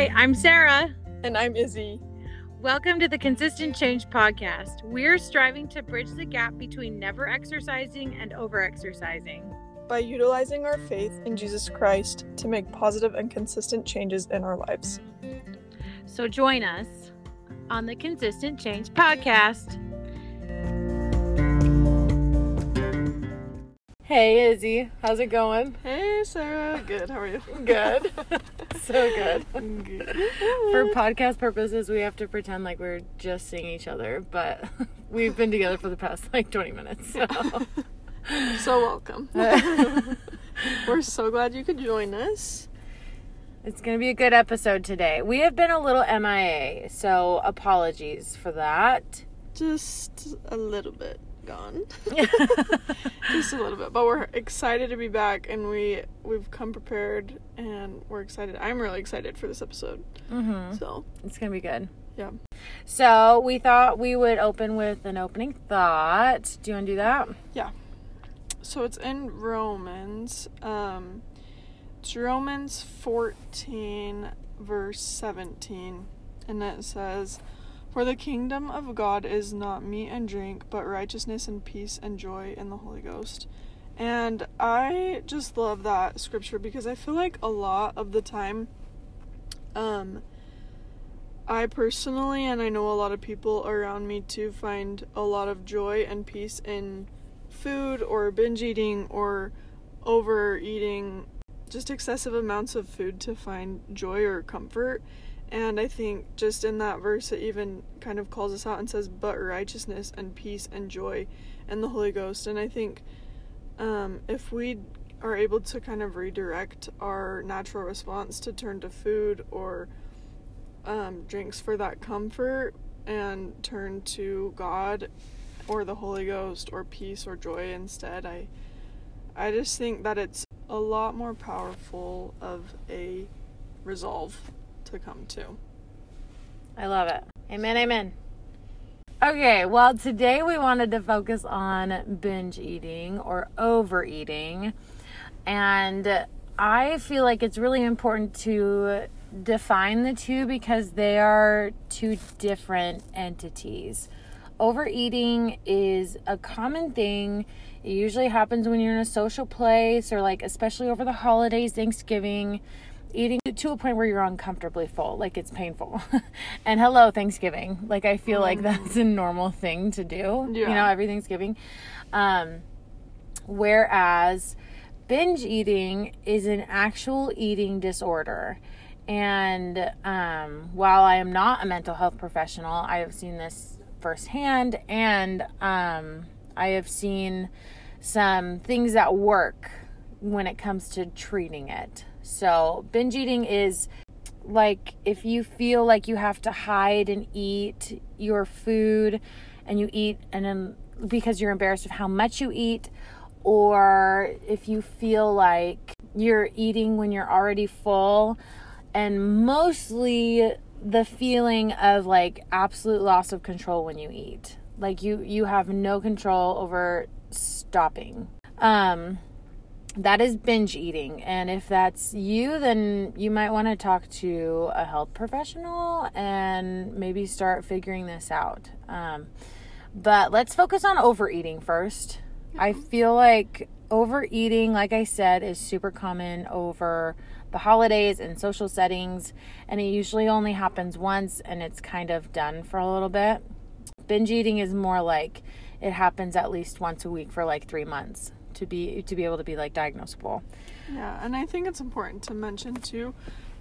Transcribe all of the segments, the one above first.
Hi, I'm Sarah. And I'm Izzy. Welcome to the Consistent Change Podcast. We're striving to bridge the gap between never exercising and over exercising. By utilizing our faith in Jesus Christ to make positive and consistent changes in our lives. So join us on the Consistent Change Podcast. Hey Izzy, how's it going? Hey Sarah, good. How are you? Good. so good. good. For podcast purposes, we have to pretend like we're just seeing each other, but we've been together for the past like 20 minutes. So, So welcome. We're so glad you could join us. it's going to be a good episode today. We have been a little MIA, so apologies for that. Just a little bit gone. Just a little bit. But we're excited to be back and we we've come prepared and we're excited. I'm really excited for this episode. hmm So, It's to be good. yeah. So, we thought we would open with an opening thought. Do you want to do that? Yeah. So it's in Romans. Um, it's Romans 14, verse 17. And it says, For the kingdom of God is not meat and drink, but righteousness and peace and joy in the Holy Ghost. And I just love that scripture because I feel like a lot of the time, um, I personally, and I know a lot of people around me too, find a lot of joy and peace in food or binge eating or overeating just excessive amounts of food to find joy or comfort. And I think just in that verse, it even kind of calls us out and says, but righteousness and peace and joy and the Holy Ghost. And I think um, if we are able to kind of redirect our natural response to turn to food or um, drinks for that comfort and turn to God or the Holy Ghost or peace or joy instead, I I just think that it's a lot more powerful of a resolve to come to. I love it. Amen, amen. Okay, well, today we wanted to focus on binge eating or overeating. And I feel like it's really important to define the two because they are two different entities. Overeating is a common thing. It usually happens when you're in a social place or, like, especially over the holidays, Thanksgiving eating to a point where you're uncomfortably full like it's painful. And hello thanksgiving. Like i feel like that's a normal thing to do. You know every thanksgiving. Um whereas binge eating is an actual eating disorder. And um while i am not a mental health professional i have seen this firsthand. And um i have seen some things that work when it comes to treating it. So, binge eating is like if you feel like you have to hide and eat your food and you eat and then because you're embarrassed of how much you eat or if you feel like you're eating when you're already full and mostly the feeling of like absolute loss of control when you eat. Like you you have no control over stopping. Um that is binge eating. And if that's you then you might want to talk to a health professional and maybe start figuring this out. Um, but let's focus on overeating first. I feel like overeating like i said is super common over the holidays and social settings and it usually only happens once and it's kind of done for a little bit. Binge eating is more like it happens at least once a week for like three months to be to be able to be like diagnosable Yeah, and I think it's important to mention too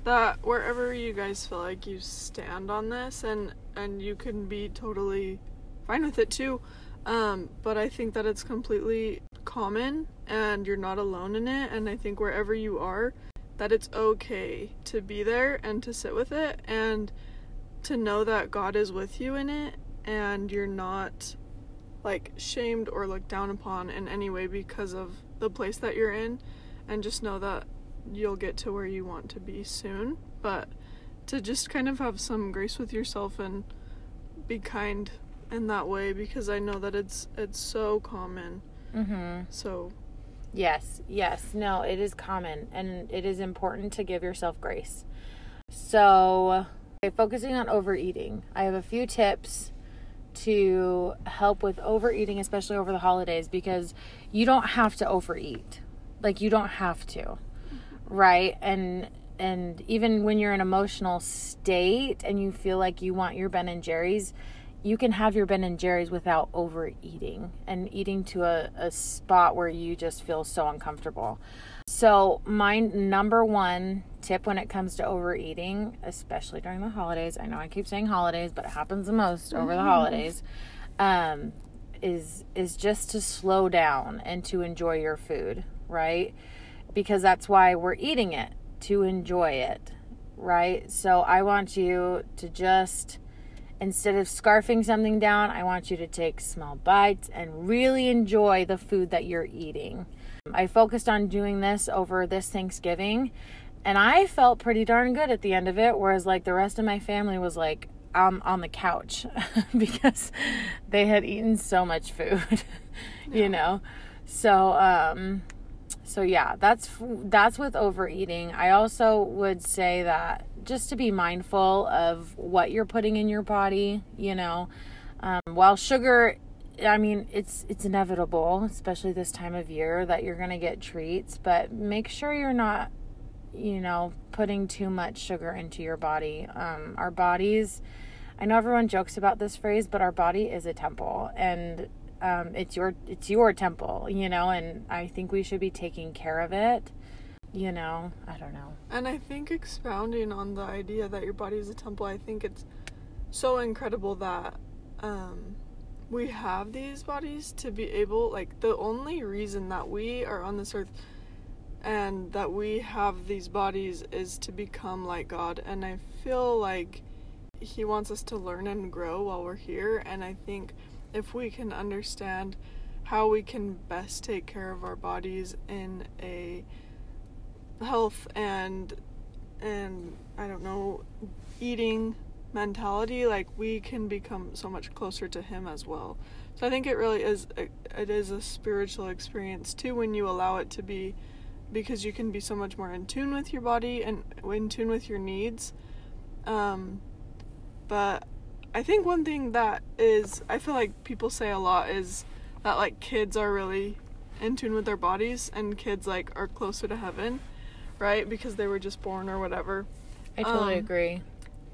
that wherever you guys feel like you stand on this and and you can be totally fine with it too. Um, but I think that it's completely common and you're not alone in it and I think wherever you are that it's okay to be there and to sit with it and to know that God is with you in it and you're not like shamed or looked down upon in any way because of the place that you're in and just know that you'll get to where you want to be soon. But to just kind of have some grace with yourself and be kind in that way because I know that it's it's so common. Mm-hmm. So Yes, yes. No, it is common and it is important to give yourself grace. So, okay, focusing on overeating, I have a few tips to help with overeating, especially over the holidays, because you don't have to overeat. Like, you don't have to, right? And and even when you're in an emotional state and you feel like you want your Ben and Jerry's, you can have your Ben and Jerry's without overeating and eating to a, a spot where you just feel so uncomfortable. So, my number one tip when it comes to overeating, especially during the holidays, I know I keep saying holidays, but it happens the most over the holidays, um, is is just to slow down and to enjoy your food, right? Because that's why we're eating it to enjoy it, right? So I want you to just instead of scarfing something down, I want you to take small bites and really enjoy the food that you're eating. I focused on doing this over this Thanksgiving and I felt pretty darn good at the end of it whereas like the rest of my family was like um, on the couch because they had eaten so much food, you know. So um so yeah, that's that's with overeating. I also would say that just to be mindful of what you're putting in your body, you know. Um, while sugar I mean, it's it's inevitable, especially this time of year, that you're gonna get treats. But make sure you're not, you know, putting too much sugar into your body. Um, our bodies, I know everyone jokes about this phrase, but our body is a temple, and um, it's your it's your temple, you know. And I think we should be taking care of it. You know, I don't know. And I think expounding on the idea that your body is a temple, I think it's so incredible that. Um, we have these bodies to be able like the only reason that we are on this earth and that we have these bodies is to become like God. And I feel like he wants us to learn and grow while we're here. And I think if we can understand how we can best take care of our bodies in a health and and I don't know eating mentality, like we can become so much closer to Him as well. So I think it really is a, it is a spiritual experience too when you allow it to be, because you can be so much more in tune with your body and in tune with your needs. Um, but I think one thing that is I feel like people say a lot is that like kids are really in tune with their bodies and kids like are closer to heaven, right? Because they were just born or whatever. I totally Um, agree.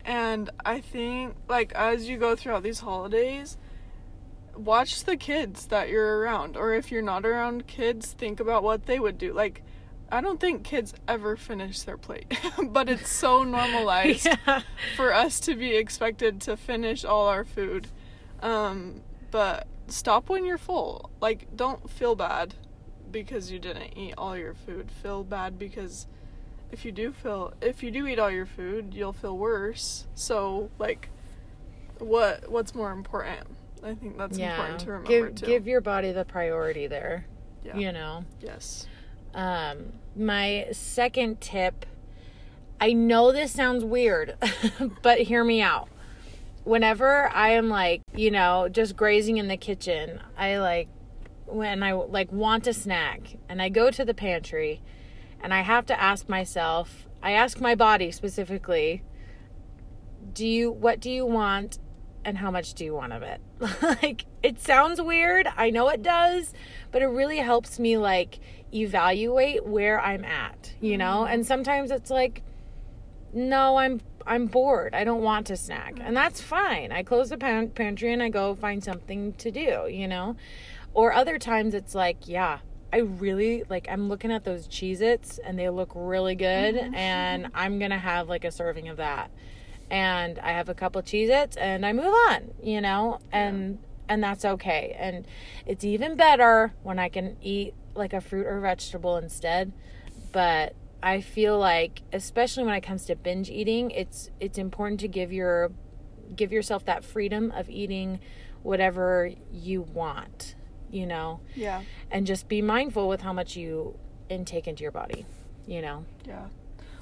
And I think, like, as you go throughout these holidays, watch the kids that you're around. Or if you're not around kids, think about what they would do. Like, I don't think kids ever finish their plate, but it's so normalized yeah. for us to be expected to finish all our food. Um, but stop when you're full. Like, don't feel bad because you didn't eat all your food. Feel bad because if you do feel if you do eat all your food, you'll feel worse. So, like what what's more important? I think that's important to remember give too. give your body the priority there. yeah. You know. Yes. Um, my second tip I know this sounds weird, but hear me out. Whenever I am like, you know, just grazing in the kitchen, I like when I like want a snack and I go to the pantry and I have to ask myself, I ask my body specifically, do you what do you want and how much do you want of it? like it sounds weird, I know it does, but it really helps me like evaluate where I'm at, you know? Mm-hmm. And sometimes it's like no, I'm I'm bored. I don't want to snack. And that's fine. I close the pan- pantry and I go find something to do, you know? Or other times it's like, yeah, I really like I'm looking at those Cheez Its and they look really good mm-hmm. and I'm gonna have like a serving of that. And I have a couple Cheez Its and I move on, you know? And and that's okay. And it's even better when I can eat like a fruit or vegetable instead. But I feel like especially when it comes to binge eating, it's it's important to give your give yourself that freedom of eating whatever you want, you know, Yeah. and just be mindful with how much you intake into your body, you know. Yeah.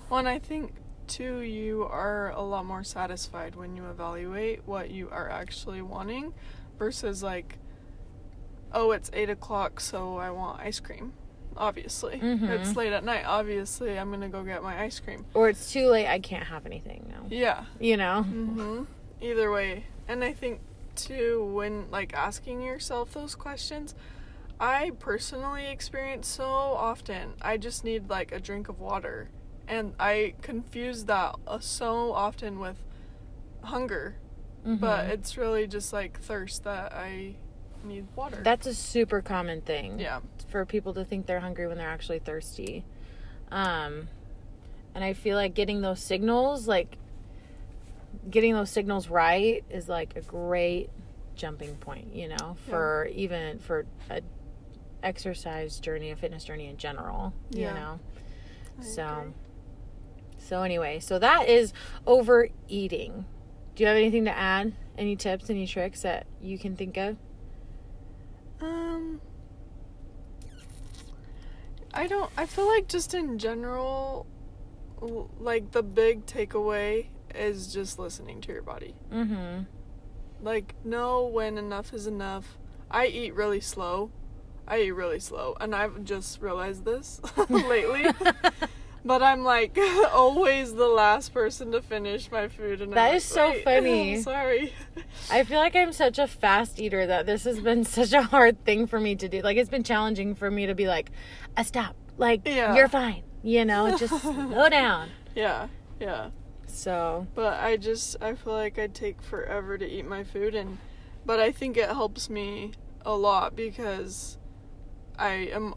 Well, and I think too, you are a lot more satisfied when you evaluate what you are actually wanting versus like, oh, it's eight o'clock, so I want ice cream. obviously. Mhm. It's late at night, obviously. I'm gonna go get my ice cream. Or it's too late, I can't have anything now. Yeah. You know? hmm Either way, and I think too when like asking yourself those questions, I personally experience so often. I just need like a drink of water, and I confuse that uh, so often with hunger, but Mhm. it's really just like thirst that I need water. That's a super common thing. yeah. For people to think they're hungry when they're actually thirsty. Um and I feel like getting those signals, like getting those signals right is like a great jumping point, you know, for even for a exercise journey, a fitness journey in general, Yeah. you know. I So agree. so anyway, so that is overeating. Do you have anything to add? Any tips, any tricks that you can think of? Um, I don't. I feel like just in general, like the big takeaway is just listening to your body. Mm-hmm. Like know when enough is enough. I eat really slow. I eat really slow, and I've just realized this lately. But I'm like always the last person to finish my food, and That I'm is like, so "Wait, funny." Sorry. I feel like I'm such a fast eater that this has been such a hard thing for me to do. Like it's been challenging for me to be like, "A stop." Like Yeah. you're fine. You know, just slow down. Yeah, yeah. So, But I just I feel like I take forever to eat my food and but I think it helps me a lot because I am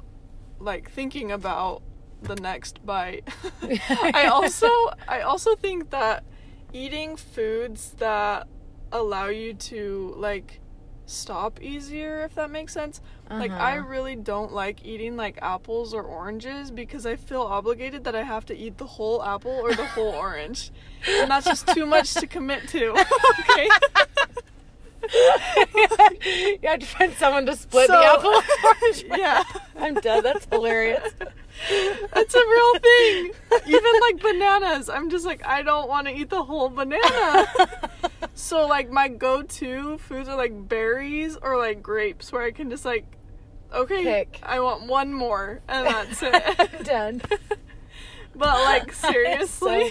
like thinking about the next bite. I also I also think that eating foods that allow you to like stop easier if that makes sense. Like I Uh-huh. really don't like eating like apples or oranges because I feel obligated that I have to eat the whole apple or the whole orange. And that's just too much to commit to. okay. you have to find someone to split the So- apple. yeah. I'm dead. That's hilarious. That's a real thing. Even like bananas. I'm just like I don't want to eat the whole banana. So like my go-to foods are like berries or like grapes where I can just like okay, Pick. I want one more and that's it. Done. But like seriously.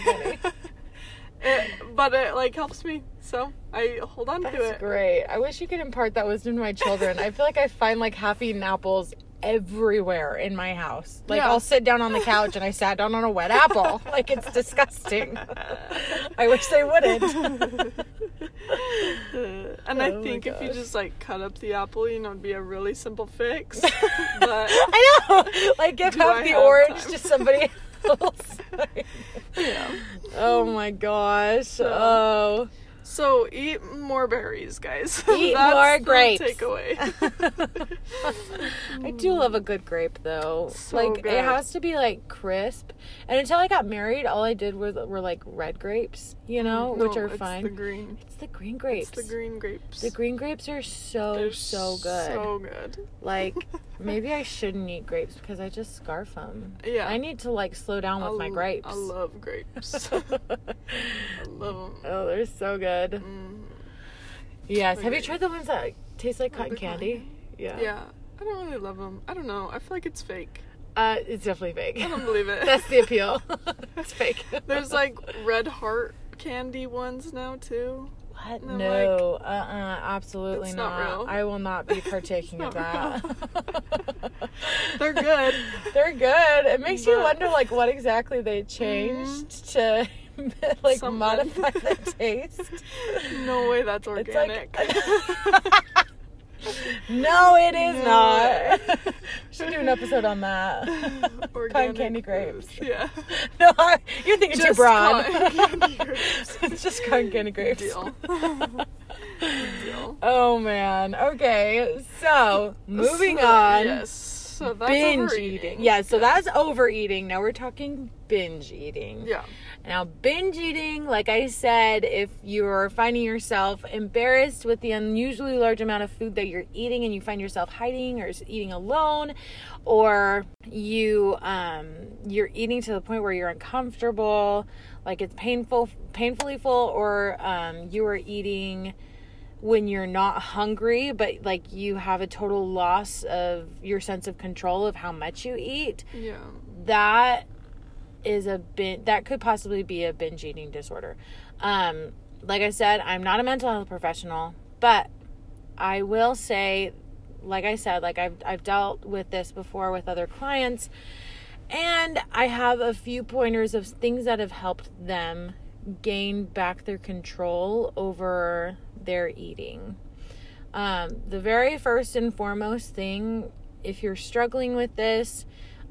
It, but it like helps me, so I hold on to it. That's great. I wish you could impart that wisdom to my children. I feel like I find like half-eaten apples everywhere in my house. Like Yeah. I'll sit down on the couch and I sat down on a wet apple. like it's disgusting. I wish they wouldn't. and oh I Oh my think if you just like cut up the apple, you know, it'd be a really simple fix. but I know. Like give half the orange time? to somebody else. yeah. Oh my gosh. So- Oh. So eat more berries, guys. Eat That's more the grapes. Takeaway. I do love a good grape though. So like good. it has to be like crisp. And until I got married, all I did was were like red grapes, you know, mm-hmm. which No, are it's fine. The green. It's the green grapes. It's the green grapes. The green grapes are so They're so good. So good. Like maybe I shouldn't eat grapes because I just scarf them. Yeah. I need to like slow down with I my grapes. I love grapes. I love them. oh, they're so good. Mm. Yes. Have you tried the ones that taste like cotton candy? Yeah. Yeah. I don't really love them. I don't know. I feel like it's fake. Uh, it's definitely fake. I don't believe it. That's the appeal. it's fake. There's like red heart candy ones now too. What? No, uh, uh absolutely It's not. not real. I will not be partaking of that. They're good. They're good. It makes you wonder, like, what exactly they changed to, like, Something. modify the taste. No way that's organic. like- no, it is No not. Should do an episode on that. Cotton Organic candy grapes. Yeah. No, I- you're thinking too broad. cotton candy grapes. it's just cotton candy grapes. Deal. Deal. Oh man. Okay. So moving So, on. Yes. So that's binge overeating. eating. Yeah, so that's overeating. Now we're talking binge eating. Yeah. Now, binge eating, like I said, if you're finding yourself embarrassed with the unusually large amount of food that you're eating and you find yourself hiding or eating alone, or you um you're eating to the point where you're uncomfortable, like it's painful painfully full, or um you are eating when you're not hungry, but like you have a total loss of your sense of control of how much you eat, Yeah. that is a bin that could possibly be a binge eating disorder. Um, like I said, I'm not a mental health professional, but I will say, like I said, like I've I've dealt with this before with other clients, and I have a few pointers of things that have helped them gain back their control over their eating. Um, the very first and foremost thing, if you're struggling with this,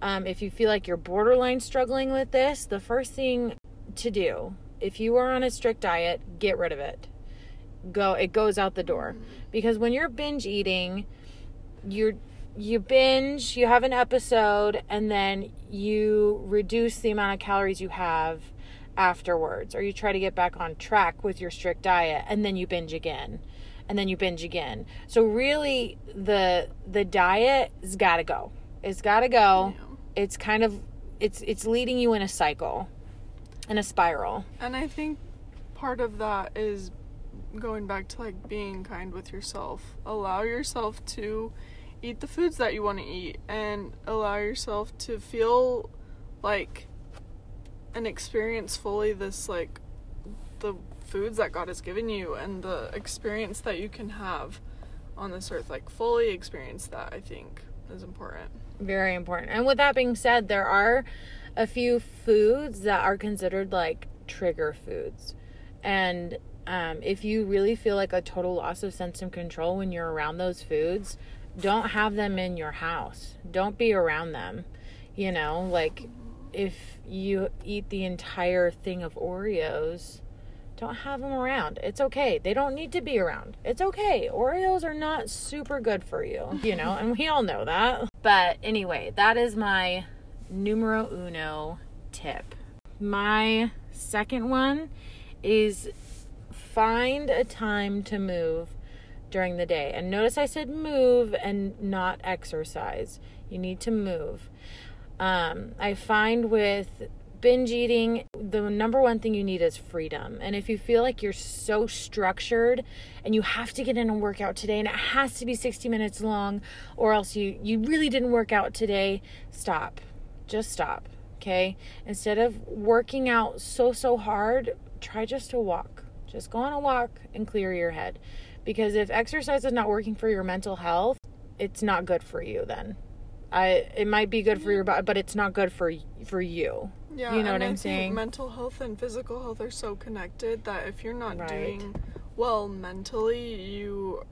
um, if you feel like you're borderline struggling with this, the first thing to do, if you are on a strict diet, get rid of it. Go, it goes out the door. Because when you're binge eating, you're you binge, you have an episode, and then you reduce the amount of calories you have afterwards, or you try to get back on track with your strict diet, and then you binge again, and then you binge again. So really, the the diet's got to go. It's got to go. Yeah. It's kind of it's it's leading you in a cycle, in a spiral. And I think part of that is going back to like being kind with yourself. Allow yourself to eat the foods that you want to eat and allow yourself to feel like and experience fully this like the foods that God has given you and the experience that you can have on this earth like fully experience that I think is important. Very important. And with that being said, there are a few foods that are considered like trigger foods. And um, if you really feel like a total loss of sense of control when you're around those foods, don't have them in your house. Don't be around them. You know, like if you eat the entire thing of Oreos, don't have them around. It's okay. They don't need to be around. It's okay. Oreos are not super good for you, you know, and we all know that. But anyway, that is my numero uno tip. My second one is find a time to move during the day. And notice I said move and not exercise. You need to move. Um, I find with binge eating, the number one thing you need is freedom. And if you feel like you're so structured and you have to get in a workout today and it has to be 60 minutes long or else you you really didn't work out today, stop. Just stop. Okay? Instead of working out so so hard, try just to walk. Just go on a walk and clear your head. Because if exercise is not working for your mental health, it's not good for you then. I it might be good for your body, but it's not good for for you. Yeah, You know what I I'm think saying? Mental health and physical health are so connected that if you're not Right. doing well mentally, you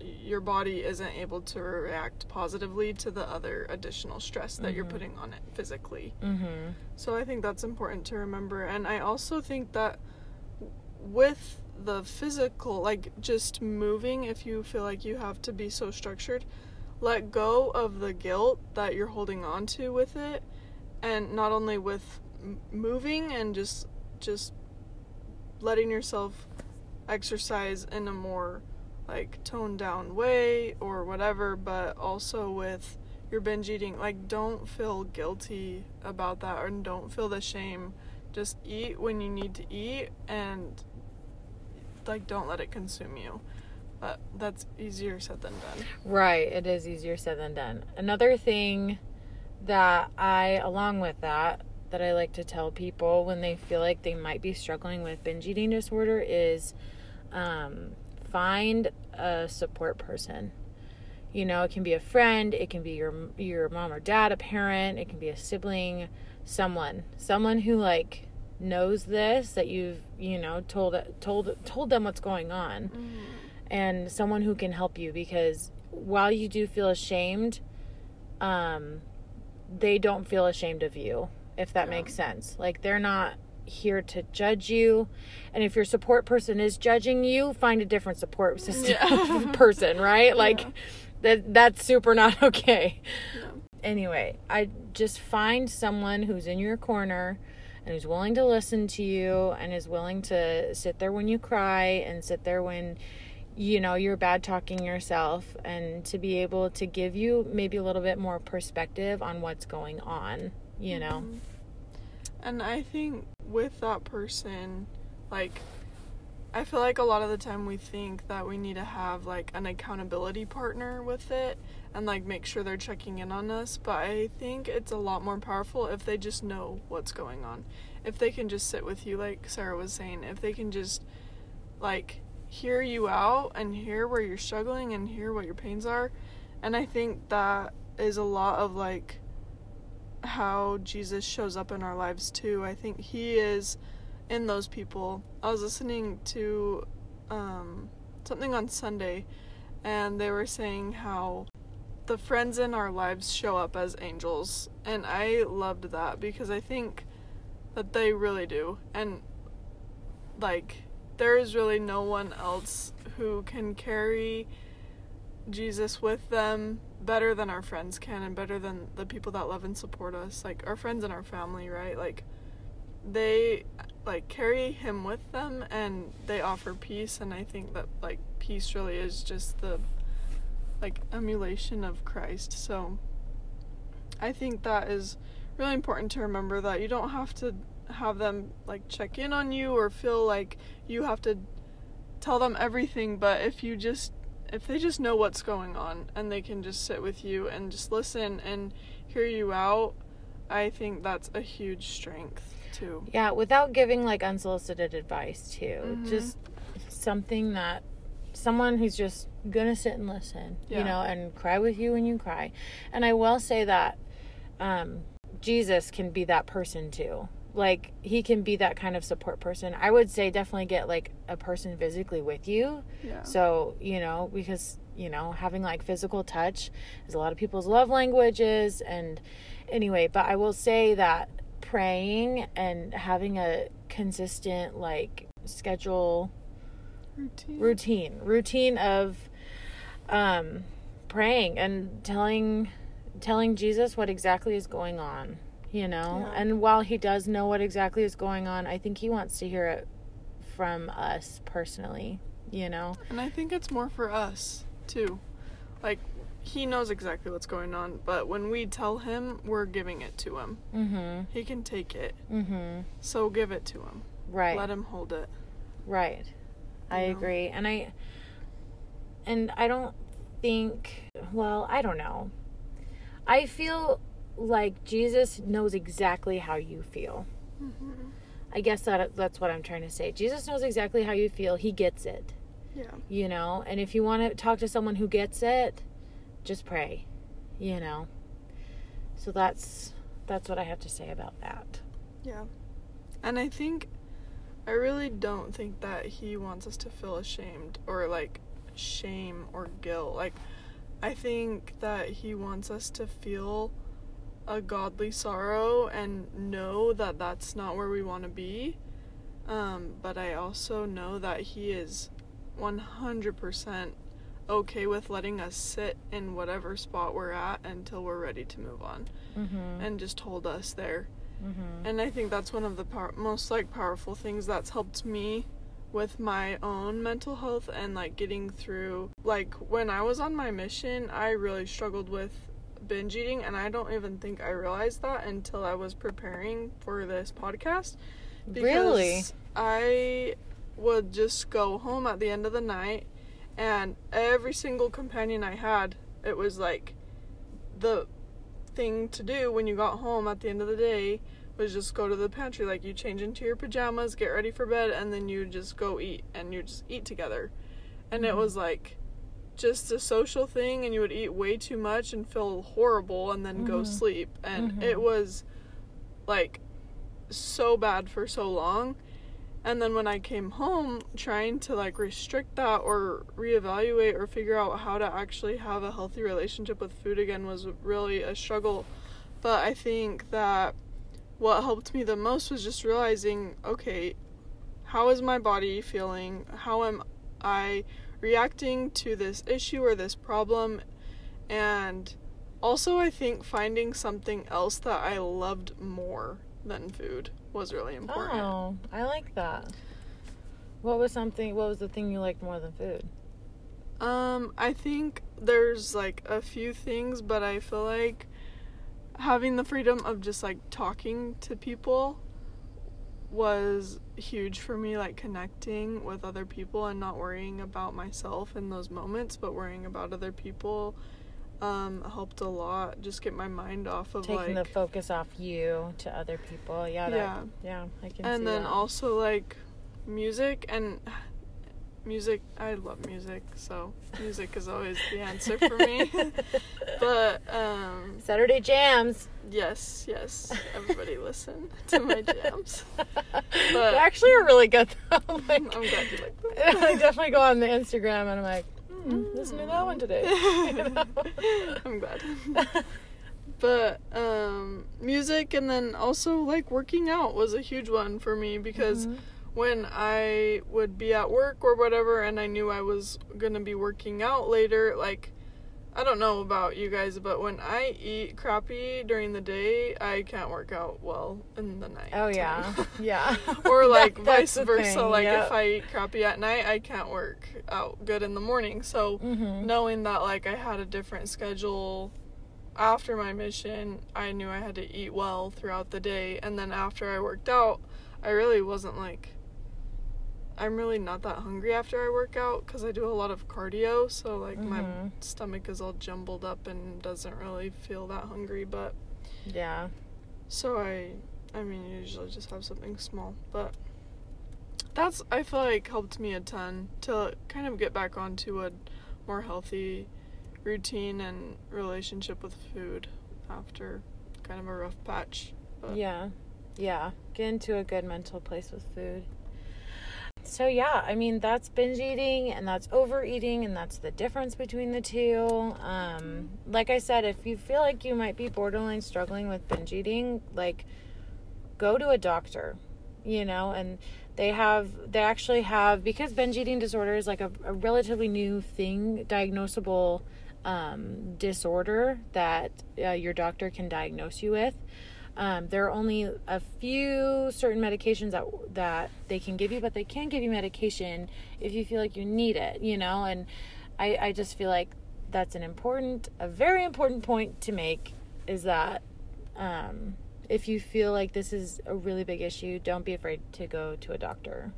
your body isn't able to react positively to the other additional stress that you're putting on it physically. Mm-hmm. So I think that's important to remember. And I also think that with the physical, like just moving, if you feel like you have to be so structured, let go of the guilt that you're holding on to with it. And not only with moving and just just letting yourself exercise in a more like toned down way or whatever, but also with your binge eating. Like, don't feel guilty about that and don't feel the shame. Just eat when you need to eat and like don't let it consume you. But that's easier said than done. Right, it is easier said than done. Another thing that I, along with that, that I like to tell people when they feel like they might be struggling with binge eating disorder is um, find a support person. You know, it can be a friend, it can be your your mom or dad, a parent, it can be a sibling, someone, someone who like knows this that you've you know told told told them what's going on and someone who can help you because while you do feel ashamed um they don't feel ashamed of you if that Yeah. makes sense like they're not here to judge you and if your support person is judging you find a different support system Yeah. person right like Yeah. that that's super not okay Yeah. anyway i just find someone who's in your corner and who's willing to listen to you and is willing to sit there when you cry and sit there when you know you're bad talking yourself and to be able to give you maybe a little bit more perspective on what's going on you know mm-hmm. And I think with that person, like, I feel like a lot of the time we think that we need to have like an accountability partner with it and like make sure they're checking in on us, but I think it's a lot more powerful if they just know what's going on. If they can just sit with you like Sarah was saying, if they can just like hear you out and hear where you're struggling and hear what your pains are. And I think that is a lot of like how Jesus shows up in our lives too. I think he is in those people. I was listening to um, something on Sunday, and they were saying how the friends in our lives show up as angels, and I loved that because I think that they really do. And like, there is really no one else who can carry Jesus with them better than our friends can and better than the people that love and support us like our friends and our family right? Like they like carry him with them and they offer peace and i think that like peace really is just the like emulation of christ. So i think that is really important to remember that you don't have to have them like check in on you or feel like you have to tell them everything but if you just if they just know what's going on and they can just sit with you and just listen and hear you out i think that's a huge strength too. Yeah, without giving like unsolicited advice too. Mhm. Just something that someone who's just gonna sit and listen, Yeah. you know, and cry with you when you cry. And I will say that um, Jesus can be that person too. Like he can be that kind of support person. I would say definitely get like a person physically with you. Yeah. So, you know, because, you know, having like physical touch is a lot of people's love languages. And anyway, but I will say that praying and having a consistent, like, schedule routine. routine, routine of um, praying and telling telling Jesus what exactly is going on, you know? Yeah. And while he does know what exactly is going on, I think he wants to hear it from us personally, you know? And I think it's more for us too. Like he knows exactly what's going on, but when we tell him, we're giving it to him. Mhm. He can take it. Mhm. So give it to him. Right. Let him hold it. Right. I know? agree. And I and I don't think well, I don't know. I feel like Jesus knows exactly how you feel. Mhm. I guess that that's what I'm trying to say. Jesus knows exactly how you feel. He gets it, Yeah. you know. And if you want to talk to someone who gets it, just pray, you know. So that's that's what I have to say about that. Yeah. And I think I really don't think that he wants us to feel ashamed or like shame or guilt. Like I think that he wants us to feel a godly sorrow and know that that's not where we want to be. Um, but I also know that he is 100% okay with letting us sit in whatever spot we're at until we're ready to move on Mhm. and just hold us there. Mhm. And I think that's one of the power- most like powerful things that's helped me with my own mental health and like getting through like when I was on my mission, I really struggled with binge eating and I don't even think I realized that until I was preparing for this podcast. Really? I would just go home at the end of the night and every single companion I had, it was like the thing to do when you got home at the end of the day was just go to the pantry. Like you change into your pajamas, get ready for bed, and then you just go eat and you just eat together. And it Mhm. was like just a social thing, and you would eat way too much and feel horrible and then go Mhm. sleep. And Mhm. it was like so bad for so long. And then when I came home, trying to like restrict that or reevaluate or figure out how to actually have a healthy relationship with food again was really a struggle. But I think that what helped me the most was just realizing okay, how is my body feeling? How am I reacting to this issue or this problem? And also, I think finding something else that I loved more than food was really important. Oh, I like that. What was something? What was the thing you liked more than food? Um, I think there's like a few things, but I feel like having the freedom of just like talking to people was huge for me like connecting with other people and not worrying about myself in those moments but worrying about other people um, helped a lot just get my mind off of Taking like the focus off you to other people. Yeah. That, Yeah. yeah. I can and then that. also like music and music i love music so music is always the answer for me but um Saturday jams. yes yes everybody listen to my jams they actually are really good though. like, i'm glad you like them I definitely go on the Instagram and I'm like, hmm, listen to that one today. You know? i'm glad but um music and then also like working out was a huge one for me because Mhm. When I would be at work or whatever and I knew I was gonna be working out later, like I don't know about you guys, but when I eat crappy during the day, I can't work out well in the night. Oh yeah, yeah. or like That- vice versa. thing, Like yep. if I eat crappy at night, I can't work out good in the morning. So Mhm. knowing that like I had a different schedule after my mission, I knew I had to eat well throughout the day. And then after I worked out, I really wasn't like. I'm really not that hungry after I work out because I do a lot of cardio. So, like, my Mhm. stomach is all jumbled up and doesn't really feel that hungry. But Yeah. so I, I mean, usually just have something small. But that's, I feel like, helped me a ton to kind of get back onto a more healthy routine and relationship with food after kind of a rough patch. But Yeah. Yeah. Get into a good mental place with food. So yeah, I mean that's binge eating and that's overeating and that's the difference between the two. Um like I said, if you feel like you might be borderline struggling with binge eating, like go to a doctor, you know, and they have they actually have because binge eating disorder is like a, a relatively new thing, diagnosable um, disorder that uh, your doctor can diagnose you with. Um, there are only a few certain medications that that they can give you, but they can give you medication if you feel like you need it, you know. And I, I just feel like that's an important, a very important point to make is that um, if you feel like this is a really big issue, don't be afraid to go to a doctor.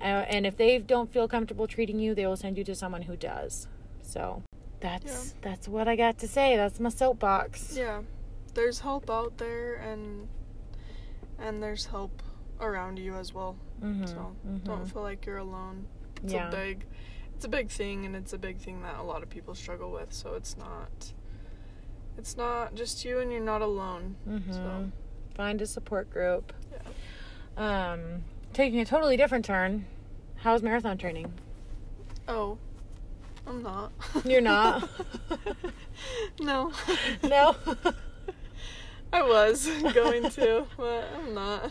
Uh, and if they don't feel comfortable treating you, they will send you to someone who does. So that's that's what I got to say. That's my soapbox. yeah, there's help out there and and there's help around you as well. Mhm, So mhm. don't feel like you're alone. It's Yeah. a big it's a big thing and it's a big thing that a lot of people struggle with, so it's not it's not just you and you're not alone. Mhm. So Find a support group. yeah. Um, taking a totally different turn. How's marathon training? Oh. I'm not. You're not? no. No. I was going to, but I'm not.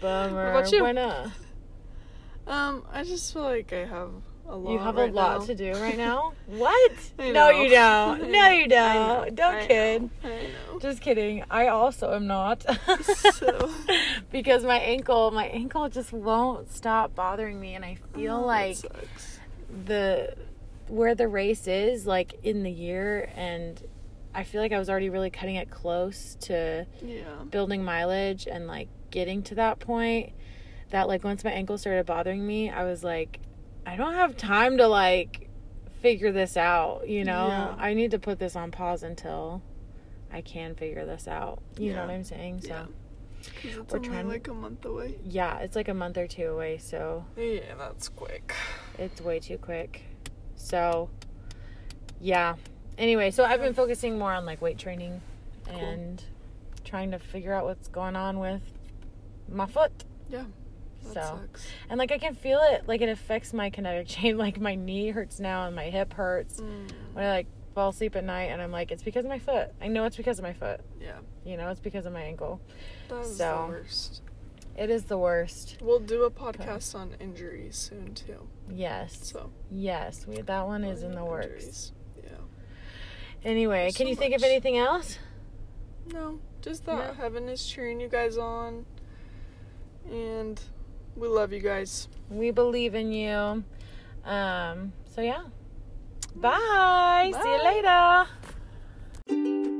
Bummer. What about you? Why not? Um, I just feel like I have a lot. You have right a lot now. to do right now. What? No, you don't. No, you don't. know. Don't I kid. know. I know. Just kidding. I also am not. So- because my ankle, my ankle just won't stop bothering me, and I feel Oh, like the where the race is, like in the year, and I feel like I was already really cutting it close to Yeah. building mileage and like getting to that point. That like once my ankle started bothering me, I was like, I don't have time to like figure this out. You know, Yeah. I need to put this on pause until I can figure this out. You know what I'm saying? So. Yeah. It's We're only trying like a month away. Yeah, it's like a month or two away, so Yeah, that's quick. it's way too quick. So, yeah. Anyway, so I've been focusing more on like weight training and trying to figure out what's going on with my foot. Yeah. That So, sucks. and like I can feel it, like it affects my kinetic chain. Like my knee hurts now and my hip hurts Mm, when I like fall asleep at night, and I'm like, it's because of my foot. I know it's because of my foot. yeah. You know, it's because of my ankle. That is So- the worst. It is the worst. We'll do a podcast on injuries soon too. Yes, So yes. We, that one is in the works. Injuries. Yeah. Anyway, There's can so you think of anything else? No, just that No. heaven is cheering you guys on, and we love you guys. We believe in you. Um, so yeah. Bye. See you Bye. later.